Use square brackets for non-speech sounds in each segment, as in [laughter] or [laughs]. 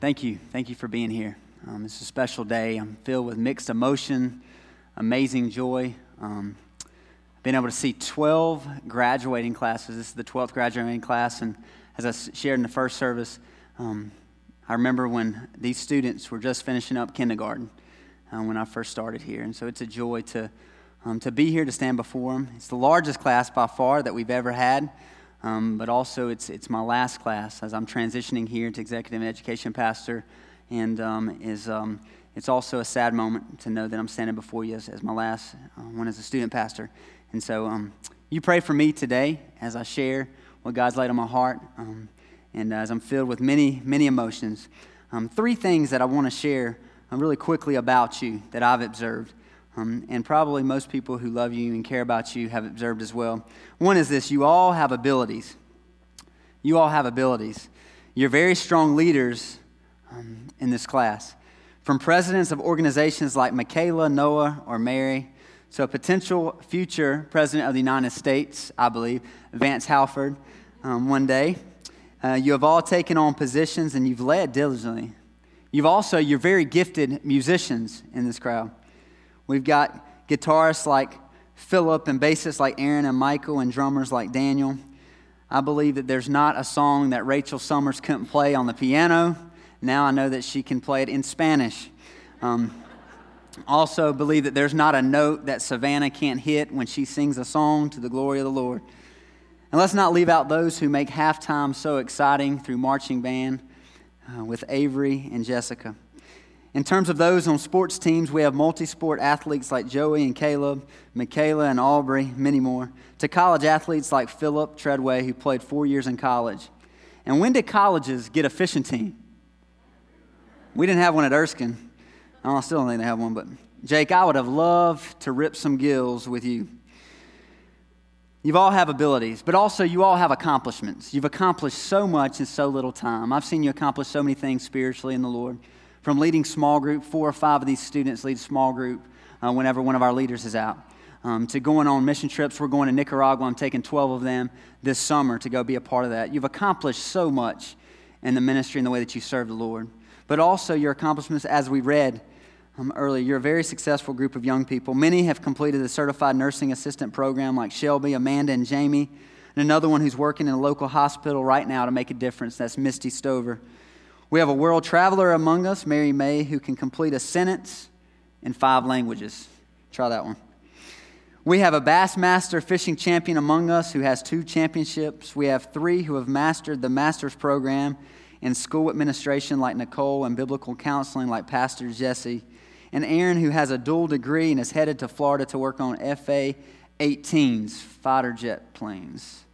Thank you. Thank you for being here. Um, it's a special day. I'm filled with mixed emotion, amazing joy. Um, been able to see 12 graduating classes. This is the 12th graduating class, and as I shared in the first service, um, I remember when these students were just finishing up kindergarten uh, when I first started here, and so it's a joy to um, to be here to stand before them. It's the largest class by far that we've ever had. Um, but also it's, it's my last class as I'm transitioning here to executive education pastor. And um, is, um, it's also a sad moment to know that I'm standing before you as, as my last uh, one as a student pastor. And so um, you pray for me today as I share what God's laid on my heart. Um, and as I'm filled with many, many emotions. Um, three things that I want to share uh, really quickly about you that I've observed. Um, and probably most people who love you and care about you have observed as well. One is this you all have abilities. You all have abilities. You're very strong leaders um, in this class. From presidents of organizations like Michaela, Noah, or Mary, to a potential future president of the United States, I believe, Vance Halford, um, one day. Uh, you have all taken on positions and you've led diligently. You've also, you're very gifted musicians in this crowd. We've got guitarists like Philip and bassists like Aaron and Michael and drummers like Daniel. I believe that there's not a song that Rachel Summers couldn't play on the piano. Now I know that she can play it in Spanish. Um, also, believe that there's not a note that Savannah can't hit when she sings a song to the glory of the Lord. And let's not leave out those who make halftime so exciting through marching band uh, with Avery and Jessica. In terms of those on sports teams, we have multi sport athletes like Joey and Caleb, Michaela and Aubrey, many more, to college athletes like Philip Treadway, who played four years in college. And when did colleges get a fishing team? We didn't have one at Erskine. Oh, I still don't think they have one, but Jake, I would have loved to rip some gills with you. You've all have abilities, but also you all have accomplishments. You've accomplished so much in so little time. I've seen you accomplish so many things spiritually in the Lord from leading small group, four or five of these students lead small group uh, whenever one of our leaders is out. Um, to going on mission trips. We're going to Nicaragua. I'm taking 12 of them this summer to go be a part of that. You've accomplished so much in the ministry and the way that you serve the Lord. But also your accomplishments, as we read um, earlier, you're a very successful group of young people. Many have completed the certified nursing assistant program, like Shelby, Amanda, and Jamie. And another one who's working in a local hospital right now to make a difference. That's Misty Stover. We have a world traveler among us, Mary May, who can complete a sentence in five languages. Try that one. We have a Bassmaster fishing champion among us who has two championships. We have three who have mastered the master's program in school administration, like Nicole, and biblical counseling, like Pastor Jesse. And Aaron, who has a dual degree and is headed to Florida to work on FA 18s, fighter jet planes.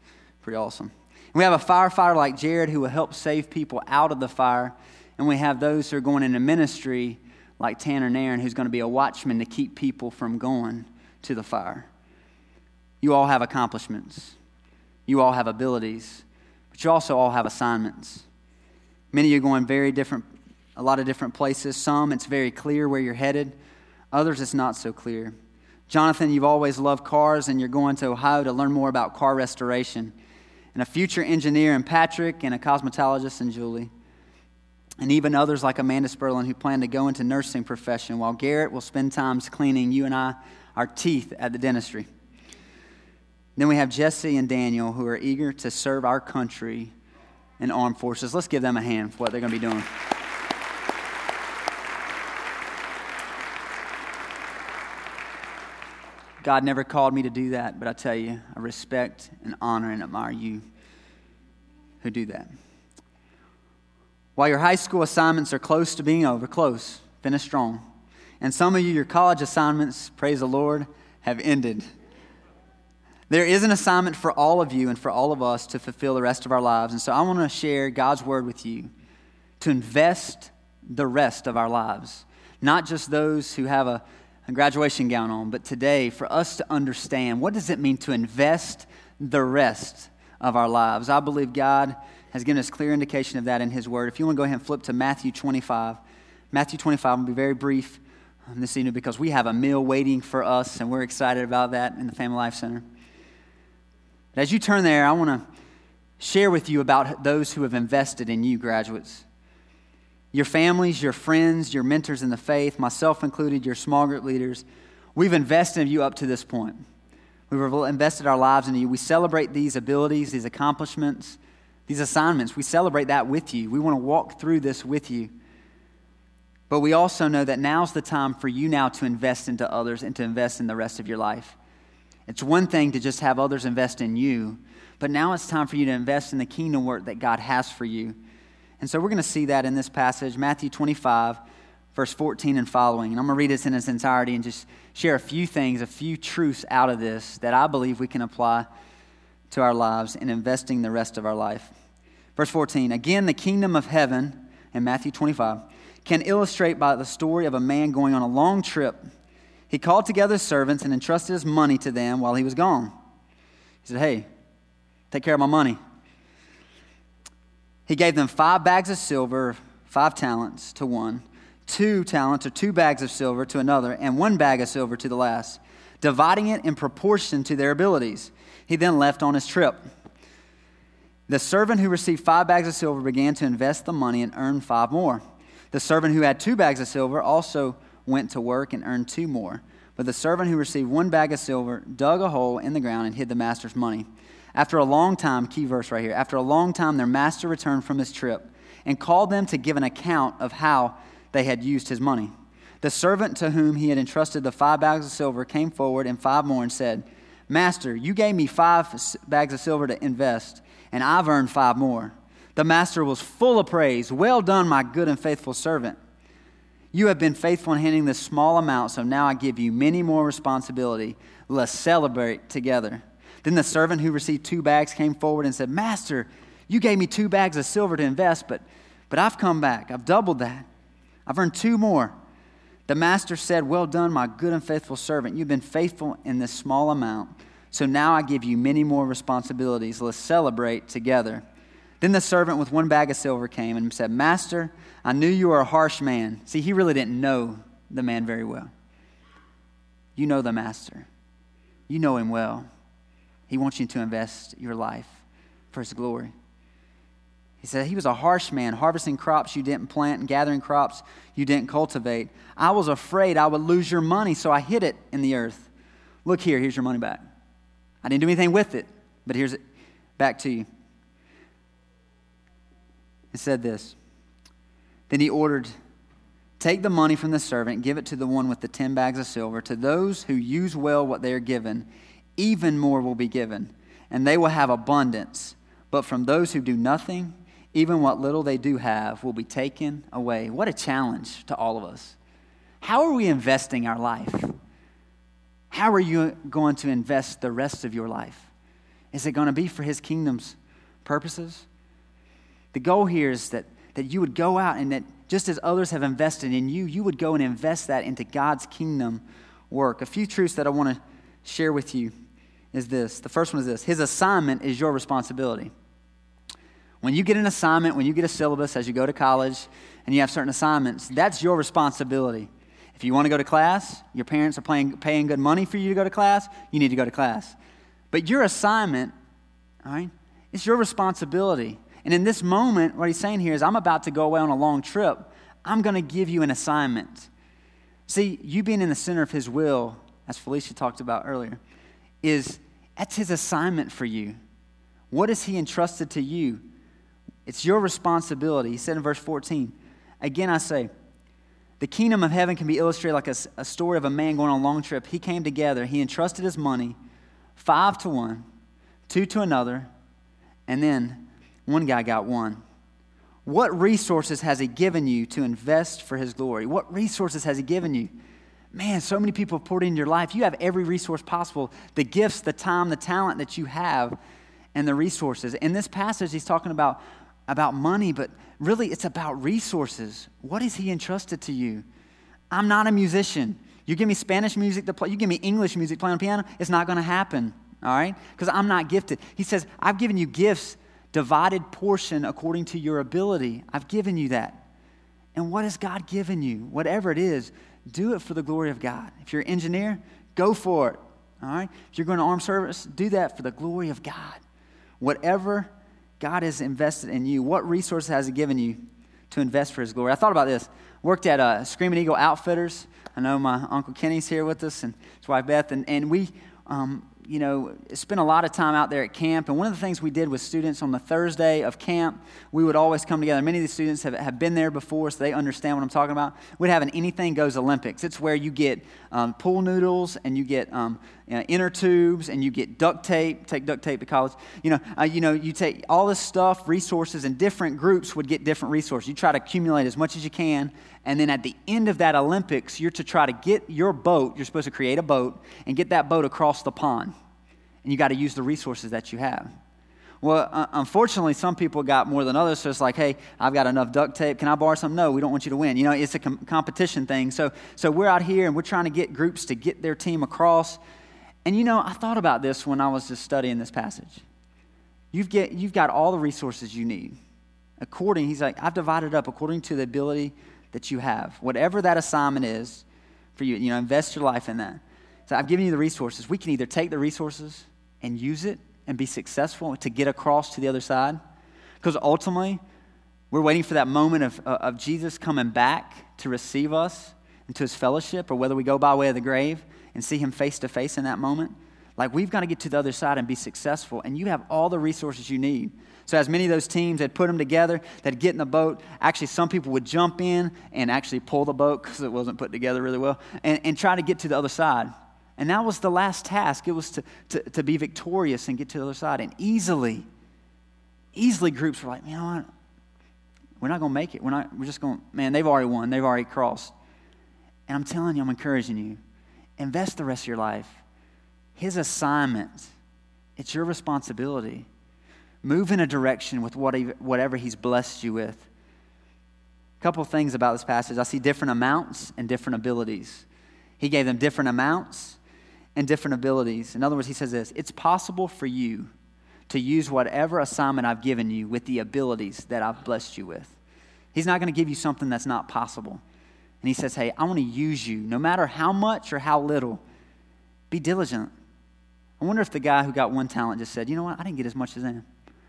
Pretty awesome. We have a firefighter like Jared who will help save people out of the fire. And we have those who are going into ministry like Tanner Nairn, who's going to be a watchman to keep people from going to the fire. You all have accomplishments. You all have abilities. But you also all have assignments. Many of you are going very different, a lot of different places. Some, it's very clear where you're headed. Others, it's not so clear. Jonathan, you've always loved cars, and you're going to Ohio to learn more about car restoration and a future engineer in Patrick, and a cosmetologist in Julie, and even others like Amanda Sperlin who plan to go into nursing profession, while Garrett will spend times cleaning you and I our teeth at the dentistry. Then we have Jesse and Daniel who are eager to serve our country in armed forces. Let's give them a hand for what they're going to be doing. God never called me to do that, but I tell you, I respect and honor and admire you who do that. While your high school assignments are close to being over, close, finish strong. And some of you, your college assignments, praise the Lord, have ended. There is an assignment for all of you and for all of us to fulfill the rest of our lives. And so I want to share God's word with you to invest the rest of our lives, not just those who have a a graduation gown on, but today for us to understand what does it mean to invest the rest of our lives. I believe God has given us clear indication of that in His Word. If you want to go ahead and flip to Matthew 25, Matthew 25, I'll be very brief um, this evening because we have a meal waiting for us, and we're excited about that in the Family Life Center. But as you turn there, I want to share with you about those who have invested in you, graduates. Your families, your friends, your mentors in the faith, myself included, your small group leaders, we've invested in you up to this point. We've invested our lives in you. We celebrate these abilities, these accomplishments, these assignments. We celebrate that with you. We want to walk through this with you. But we also know that now's the time for you now to invest into others and to invest in the rest of your life. It's one thing to just have others invest in you, but now it's time for you to invest in the kingdom work that God has for you. And so we're going to see that in this passage, Matthew 25, verse 14 and following. And I'm going to read this in its entirety and just share a few things, a few truths out of this that I believe we can apply to our lives in investing the rest of our life. Verse 14 Again, the kingdom of heaven, in Matthew 25, can illustrate by the story of a man going on a long trip. He called together his servants and entrusted his money to them while he was gone. He said, Hey, take care of my money. He gave them five bags of silver, five talents to one, two talents or two bags of silver to another, and one bag of silver to the last, dividing it in proportion to their abilities. He then left on his trip. The servant who received five bags of silver began to invest the money and earned five more. The servant who had two bags of silver also went to work and earned two more. But the servant who received one bag of silver dug a hole in the ground and hid the master's money. After a long time, key verse right here, after a long time, their master returned from his trip and called them to give an account of how they had used his money. The servant to whom he had entrusted the five bags of silver came forward and five more and said, Master, you gave me five bags of silver to invest, and I've earned five more. The master was full of praise. Well done, my good and faithful servant. You have been faithful in handling this small amount, so now I give you many more responsibility. Let's celebrate together. Then the servant who received two bags came forward and said, Master, you gave me two bags of silver to invest, but, but I've come back. I've doubled that. I've earned two more. The master said, Well done, my good and faithful servant. You've been faithful in this small amount, so now I give you many more responsibilities. Let's celebrate together. Then the servant with one bag of silver came and said, Master, I knew you were a harsh man. See, he really didn't know the man very well. You know the master, you know him well. He wants you to invest your life for His glory. He said, He was a harsh man, harvesting crops you didn't plant and gathering crops you didn't cultivate. I was afraid I would lose your money, so I hid it in the earth. Look here, here's your money back. I didn't do anything with it, but here's it back to you. He said this Then he ordered, Take the money from the servant, give it to the one with the ten bags of silver. To those who use well what they are given, even more will be given, and they will have abundance. But from those who do nothing, even what little they do have will be taken away. What a challenge to all of us. How are we investing our life? How are you going to invest the rest of your life? Is it going to be for His kingdom's purposes? The goal here is that, that you would go out and that just as others have invested in you, you would go and invest that into God's kingdom work. A few truths that I want to share with you is this. The first one is this His assignment is your responsibility. When you get an assignment, when you get a syllabus as you go to college and you have certain assignments, that's your responsibility. If you want to go to class, your parents are paying, paying good money for you to go to class, you need to go to class. But your assignment, all right, it's your responsibility. And in this moment, what he's saying here is, I'm about to go away on a long trip. I'm going to give you an assignment. See, you being in the center of his will, as Felicia talked about earlier, is that's his assignment for you. What has he entrusted to you? It's your responsibility. He said in verse 14, Again, I say, the kingdom of heaven can be illustrated like a, a story of a man going on a long trip. He came together, he entrusted his money, five to one, two to another, and then one guy got one. What resources has he given you to invest for his glory? What resources has he given you? Man, so many people have poured into your life. You have every resource possible the gifts, the time, the talent that you have, and the resources. In this passage, he's talking about about money, but really it's about resources. What is He entrusted to you? I'm not a musician. You give me Spanish music to play, you give me English music playing on piano, it's not going to happen, all right? Because I'm not gifted. He says, I've given you gifts, divided portion according to your ability. I've given you that. And what has God given you? Whatever it is, do it for the glory of God. If you're an engineer, go for it, all right? If you're going to armed service, do that for the glory of God. Whatever God has invested in you, what resources has He given you to invest for his glory. I thought about this. Worked at uh, Screaming Eagle Outfitters. I know my Uncle Kenny's here with us and his wife Beth, and, and we, um, you know, spent a lot of time out there at camp. And one of the things we did with students on the Thursday of camp, we would always come together. Many of the students have, have been there before, so they understand what I'm talking about. We'd have an Anything Goes Olympics. It's where you get um, pool noodles and you get um, you know, inner tubes and you get duct tape. Take duct tape to college. You know, uh, you know, you take all this stuff, resources, and different groups would get different resources. You try to accumulate as much as you can, and then at the end of that Olympics, you're to try to get your boat. You're supposed to create a boat and get that boat across the pond, and you got to use the resources that you have. Well, uh, unfortunately, some people got more than others. So it's like, hey, I've got enough duct tape. Can I borrow some? No, we don't want you to win. You know, it's a com- competition thing. So, so we're out here and we're trying to get groups to get their team across. And you know, I thought about this when I was just studying this passage. You've, get, you've got all the resources you need. According, he's like, I've divided up according to the ability that you have. Whatever that assignment is for you, you know, invest your life in that. So I've given you the resources. We can either take the resources and use it and be successful to get across to the other side. Because ultimately, we're waiting for that moment of, uh, of Jesus coming back to receive us into his fellowship, or whether we go by way of the grave and see Him face to face in that moment. Like, we've got to get to the other side and be successful, and you have all the resources you need. So, as many of those teams had put them together, they'd get in the boat. Actually, some people would jump in and actually pull the boat because it wasn't put together really well and, and try to get to the other side. And that was the last task. It was to, to, to be victorious and get to the other side. And easily, easily groups were like, you know what? We're not going to make it. We're, not, we're just going, man, they've already won. They've already crossed. And I'm telling you, I'm encouraging you invest the rest of your life. His assignment, it's your responsibility. Move in a direction with whatever He's blessed you with. A couple things about this passage. I see different amounts and different abilities. He gave them different amounts and different abilities. In other words, He says this it's possible for you to use whatever assignment I've given you with the abilities that I've blessed you with. He's not going to give you something that's not possible. And he says, Hey, I want to use you, no matter how much or how little. Be diligent. I wonder if the guy who got one talent just said, You know what? I didn't get as much as them.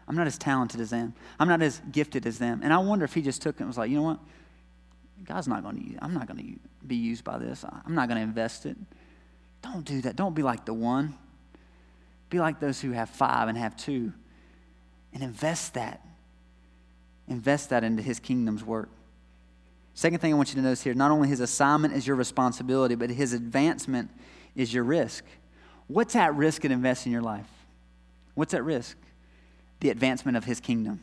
I'm not as talented as them. I'm not as gifted as them. And I wonder if he just took it and was like, You know what? God's not going to, use, I'm not going to be used by this. I'm not going to invest it. Don't do that. Don't be like the one. Be like those who have five and have two. And invest that. Invest that into his kingdom's work. Second thing I want you to notice here not only his assignment is your responsibility, but his advancement is your risk. What's at risk in investing your life? What's at risk? The advancement of his kingdom.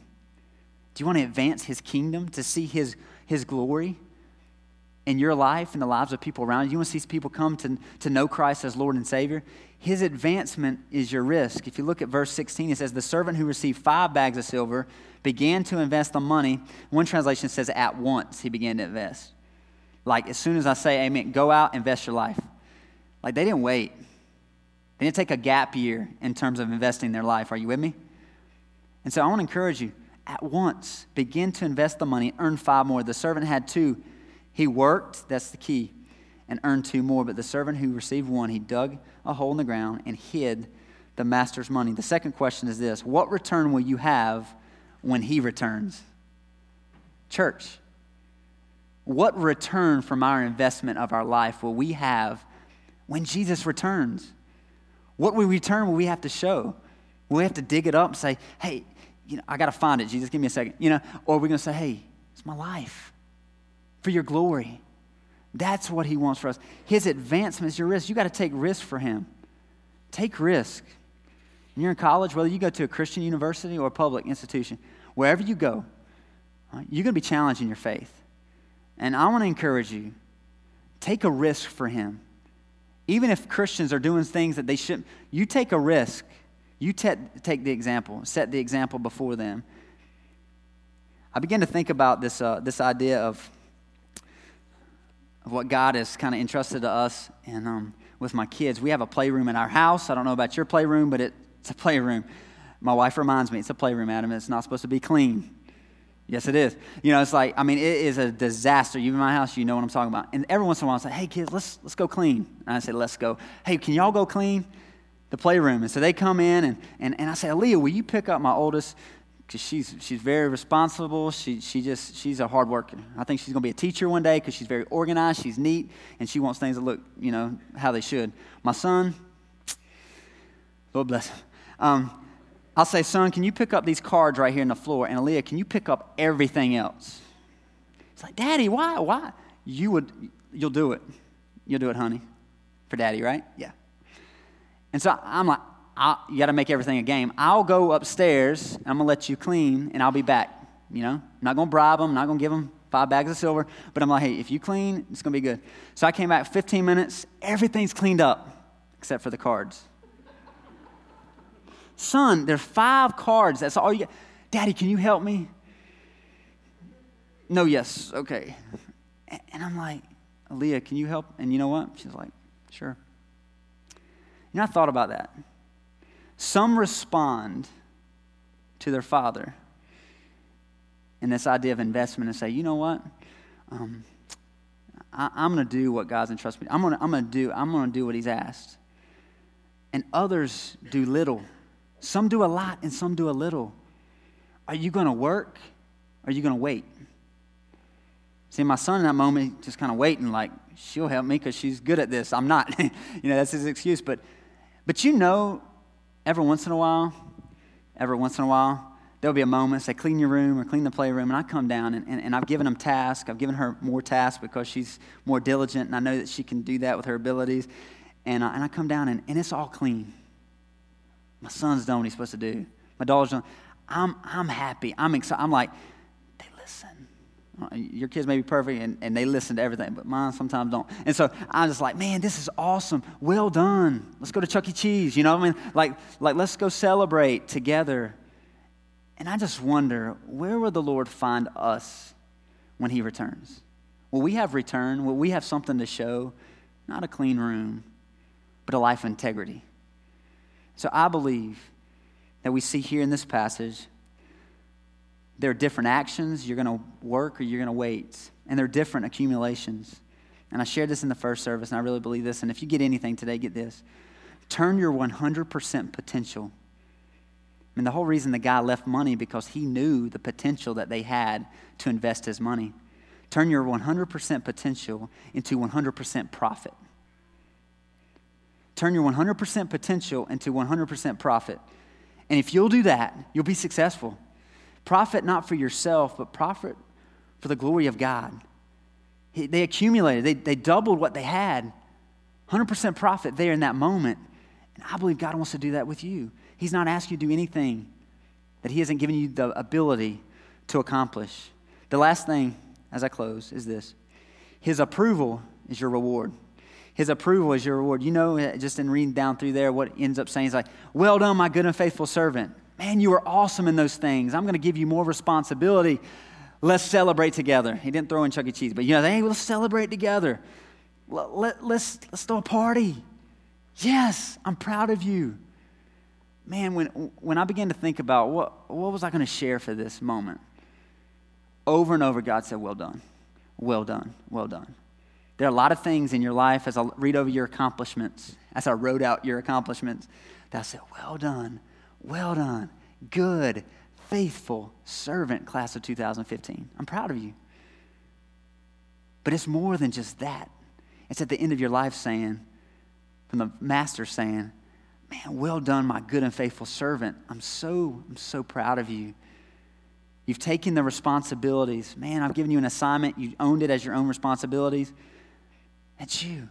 Do you want to advance his kingdom, to see his, his glory in your life and the lives of people around you? You want to see people come to, to know Christ as Lord and Savior? His advancement is your risk. If you look at verse 16, it says, The servant who received five bags of silver began to invest the money. One translation says, At once he began to invest. Like, as soon as I say amen, go out, invest your life. Like, they didn't wait. They didn't take a gap year in terms of investing their life. Are you with me? And so I want to encourage you at once, begin to invest the money, earn five more. The servant had two. He worked, that's the key, and earned two more. But the servant who received one, he dug a hole in the ground and hid the master's money. The second question is this What return will you have when he returns? Church, what return from our investment of our life will we have when Jesus returns? What will return will we have to show? Will we have to dig it up and say, hey, you know, I got to find it, Jesus, give me a second. You know, or we're we going to say, hey, it's my life for your glory. That's what he wants for us. His advancement is your risk. You got to take risk for him. Take risk. When you're in college, whether you go to a Christian university or a public institution, wherever you go, you're going to be challenged in your faith. And I want to encourage you take a risk for him. Even if Christians are doing things that they shouldn't, you take a risk. You te- take the example, set the example before them. I began to think about this, uh, this idea of of what God has kind of entrusted to us. And um, with my kids, we have a playroom in our house. I don't know about your playroom, but it, it's a playroom. My wife reminds me it's a playroom, Adam. It's not supposed to be clean. Yes, it is. You know, it's like, I mean, it is a disaster. You in my house, you know what I'm talking about. And every once in a while, I say, hey, kids, let's, let's go clean. And I say, let's go. Hey, can y'all go clean the playroom? And so they come in, and, and, and I say, Aaliyah, will you pick up my oldest because she's, she's very responsible. She, she just, she's a hard worker. I think she's going to be a teacher one day because she's very organized, she's neat, and she wants things to look, you know, how they should. My son, Lord bless him. Um, I'll say, son, can you pick up these cards right here on the floor? And Aaliyah, can you pick up everything else? It's like, Daddy, why? Why? You would, you'll do it. You'll do it, honey. For daddy, right? Yeah. And so I'm like, you got to make everything a game. I'll go upstairs. I'm going to let you clean, and I'll be back. You know, I'm not going to bribe them. I'm not going to give them five bags of silver. But I'm like, hey, if you clean, it's going to be good. So I came back 15 minutes. Everything's cleaned up except for the cards. Son, there's five cards. That's all you get. Daddy, can you help me? No, yes. Okay. And I'm like, Aaliyah, can you help? And you know what? She's like, sure. You know, I thought about that. Some respond to their father in this idea of investment and say, you know what? Um, I, am going to do what God's entrusted me. I'm going to do. I'm going to do what He's asked. And others do little. Some do a lot, and some do a little. Are you going to work? Or are you going to wait? See, my son in that moment just kind of waiting, like she'll help me because she's good at this. I'm not. [laughs] you know, that's his excuse. But, but you know, every once in a while, every once in a while, there'll be a moment, say, clean your room or clean the playroom, and I come down and, and, and I've given them tasks. I've given her more tasks because she's more diligent, and I know that she can do that with her abilities. And I, and I come down and, and it's all clean. My son's done what he's supposed to do. My daughter's done. I'm, I'm happy. I'm excited. I'm like, they listen. Uh, your kids may be perfect and, and they listen to everything, but mine sometimes don't. And so I'm just like, man, this is awesome. Well done. Let's go to Chuck E. Cheese. You know what I mean? Like, like let's go celebrate together. And I just wonder, where will the Lord find us when he returns? Will we have return? Will we have something to show? Not a clean room, but a life of integrity. So I believe that we see here in this passage there are different actions. You're going to work or you're going to wait. And there are different accumulations. And I shared this in the first service, and I really believe this. And if you get anything today, get this. Turn your 100% potential. I mean, the whole reason the guy left money because he knew the potential that they had to invest his money. Turn your 100% potential into 100% profit. Turn your 100% potential into 100% profit. And if you'll do that, you'll be successful. Profit not for yourself, but profit for the glory of God. They accumulated, they, they doubled what they had. 100% profit there in that moment. And I believe God wants to do that with you. He's not asking you to do anything that He hasn't given you the ability to accomplish. The last thing, as I close, is this His approval is your reward. His approval is your reward. You know, uh, just in reading down through there, what ends up saying is like, Well done, my good and faithful servant. Man, you were awesome in those things. I'm going to give you more responsibility. Let's celebrate together. He didn't throw in Chuck E. Cheese, but you know, hey, let's celebrate together. Let, let, let's, let's throw a party. Yes, I'm proud of you. Man, when, when I began to think about what, what was I going to share for this moment, over and over, God said, Well done, well done, well done. There are a lot of things in your life as I read over your accomplishments, as I wrote out your accomplishments, that I said, Well done, well done, good, faithful servant, class of 2015. I'm proud of you. But it's more than just that. It's at the end of your life saying, from the master saying, Man, well done, my good and faithful servant. I'm so, I'm so proud of you. You've taken the responsibilities. Man, I've given you an assignment. You owned it as your own responsibilities. That's you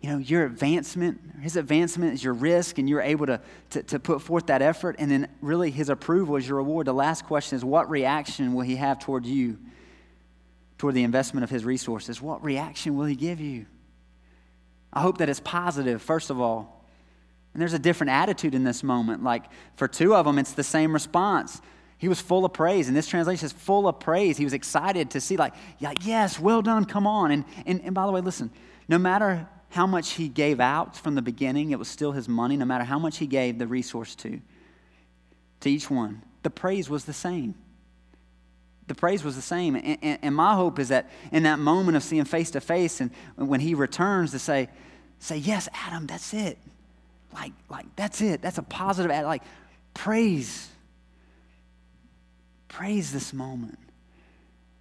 you know, your advancement, his advancement is your risk, and you're able to, to, to, put forth that effort, and then really his approval is your reward. The last question is what reaction will he have toward you, toward the investment of his resources? What reaction will he give you? I hope that it's positive, first of all. And there's a different attitude in this moment. Like for two of them, it's the same response. He was full of praise, and this translation is full of praise. He was excited to see, like, yeah, yes, well done, come on. And, and, and by the way, listen, no matter how much he gave out from the beginning, it was still his money, no matter how much he gave the resource to, to each one. The praise was the same. The praise was the same. And, and, and my hope is that in that moment of seeing face to face and when he returns to say, say, yes, Adam, that's it. Like, like that's it. That's a positive, like, praise. Praise this moment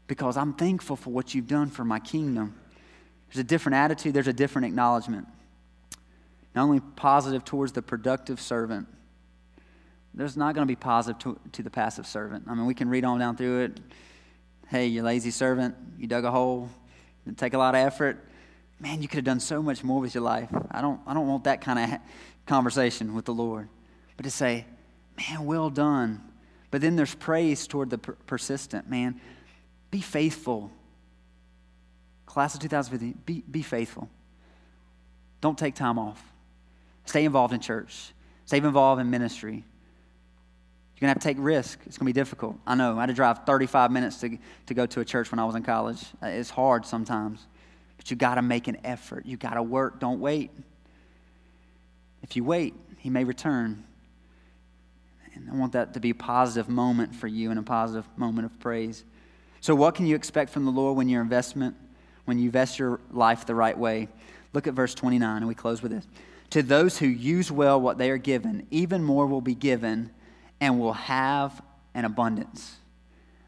because I'm thankful for what you've done for my kingdom. There's a different attitude, there's a different acknowledgement. Not only positive towards the productive servant, there's not going to be positive to, to, the passive servant. I mean, we can read on down through it. Hey, you lazy servant, you dug a hole, it take a lot of effort. Man, you could have done so much more with your life. I don't, I don't want that kind of conversation with the Lord. But to say, man, well done. But then there's praise toward the per- persistent. Man, be faithful. Class of 2015, be, be faithful. Don't take time off. Stay involved in church. Stay involved in ministry. You're going to have to take risk. It's going to be difficult. I know. I had to drive 35 minutes to, to go to a church when I was in college. Uh, it's hard sometimes. But you got to make an effort. You got to work. Don't wait. If you wait, he may return. And I want that to be a positive moment for you and a positive moment of praise. So, what can you expect from the Lord when your investment, when you invest your life the right way? Look at verse 29, and we close with this. To those who use well what they are given, even more will be given and will have an abundance.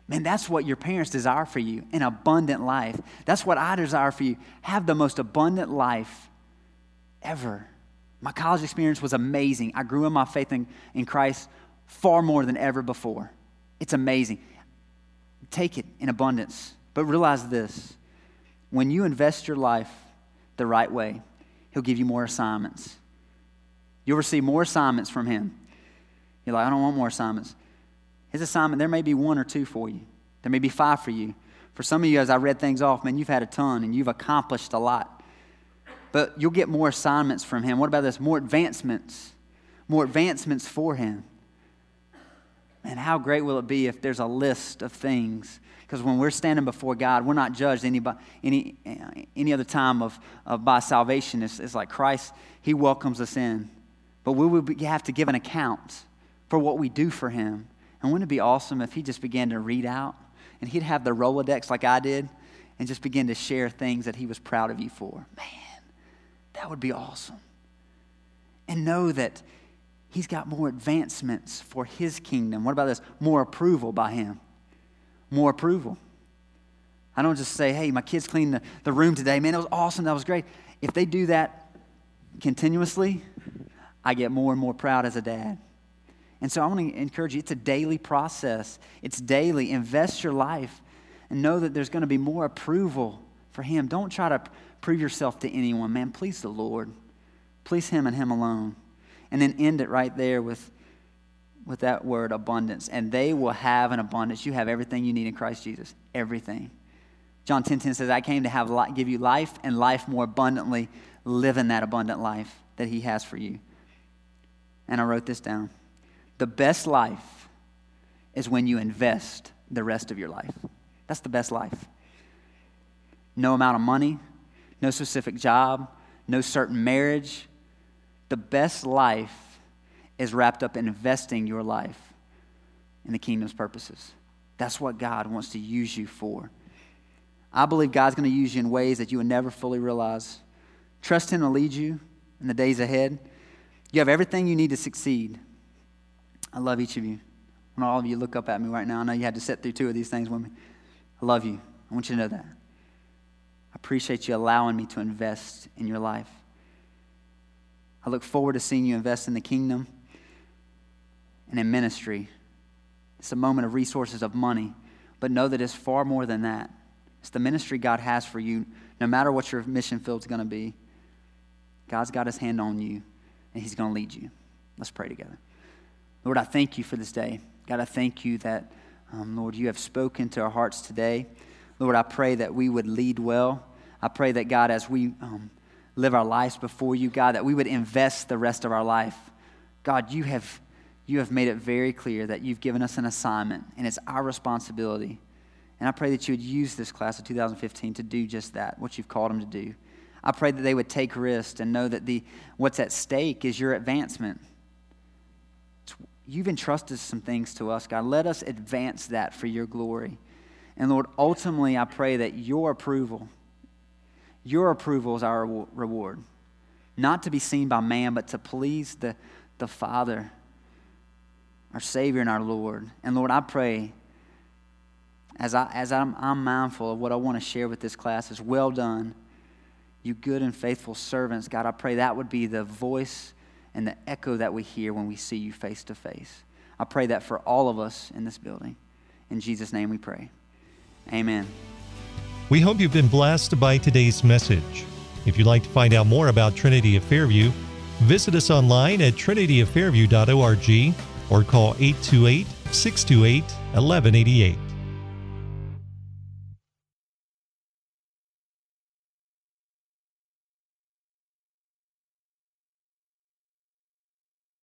Man, that's what your parents desire for you an abundant life. That's what I desire for you. Have the most abundant life ever. My college experience was amazing. I grew in my faith in, in Christ far more than ever before. It's amazing. Take it in abundance. But realize this when you invest your life the right way, He'll give you more assignments. You'll receive more assignments from Him. You're like, I don't want more assignments. His assignment, there may be one or two for you, there may be five for you. For some of you, as I read things off, man, you've had a ton and you've accomplished a lot. But you'll get more assignments from Him. What about this? More advancements. More advancements for Him. Man, how great will it be if there's a list of things? Because when we're standing before God, we're not judged any, any, eh, any other time of, of by salvation. It's, it's like Christ, He welcomes us in. But we would have to give an account for what we do for him. And wouldn't it be awesome if he just began to read out and he'd have the Rolodex like I did and just begin to share things that he was proud of you for? Man, that would be awesome. And know that he's got more advancements for his kingdom. What about this? More approval by him. More approval. I don't just say, hey, my kids cleaned the, the room today. Man, it was awesome. That was great. If they do that continuously, I get more and more proud as a dad. And so I want to encourage you it's a daily process, it's daily. Invest your life and know that there's going to be more approval for Him. Don't try to prove yourself to anyone, man. Please the Lord. Please Him and Him alone. And then end it right there with, with that word abundance. And they will have an abundance. You have everything you need in Christ Jesus. Everything. John 10 10 says, I came to have give you life and life more abundantly. Live in that abundant life that He has for you. And I wrote this down. The best life is when you invest the rest of your life. That's the best life. No amount of money, no specific job, no certain marriage. The best life is wrapped up in investing your life in the kingdom's purposes. That's what God wants to use you for. I believe God's going to use you in ways that you would never fully realize. Trust Him to lead you in the days ahead. You have everything you need to succeed. I love each of you. When all of you look up at me right now, I know you had to sit through two of these things with me. I love you. I want you to know that. I appreciate you allowing me to invest in your life. I look forward to seeing you invest in the kingdom and in ministry. It's a moment of resources of money, but know that it's far more than that. It's the ministry God has for you, no matter what your mission field is going to be. God's got his hand on you, and he's going to lead you. Let's pray together. Lord, I thank you for this day. God, I thank you that, um, Lord, you have spoken to our hearts today. Lord, I pray that we would lead well. I pray that, God, as we um, live our lives before you, God, that we would invest the rest of our life. God, you have, you have made it very clear that you've given us an assignment, and it's our responsibility. And I pray that you would use this class of 2015 to do just that, what you've called them to do. I pray that they would take risks and know that the, what's at stake is your advancement you've entrusted some things to us, God. Let us advance that for your glory. And Lord, ultimately, I pray that your approval, your approval is our reward. Not to be seen by man, but to please the, the Father, our Savior and our Lord. And Lord, I pray as, I, as I'm, I'm mindful of what I want to share with this class is well done, you good and faithful servants. God, I pray that would be the voice and the echo that we hear when we see you face to face. I pray that for all of us in this building. In Jesus' name we pray. Amen. We hope you've been blessed by today's message. If you'd like to find out more about Trinity of Fairview, visit us online at trinityoffairview.org or call 828 628 1188.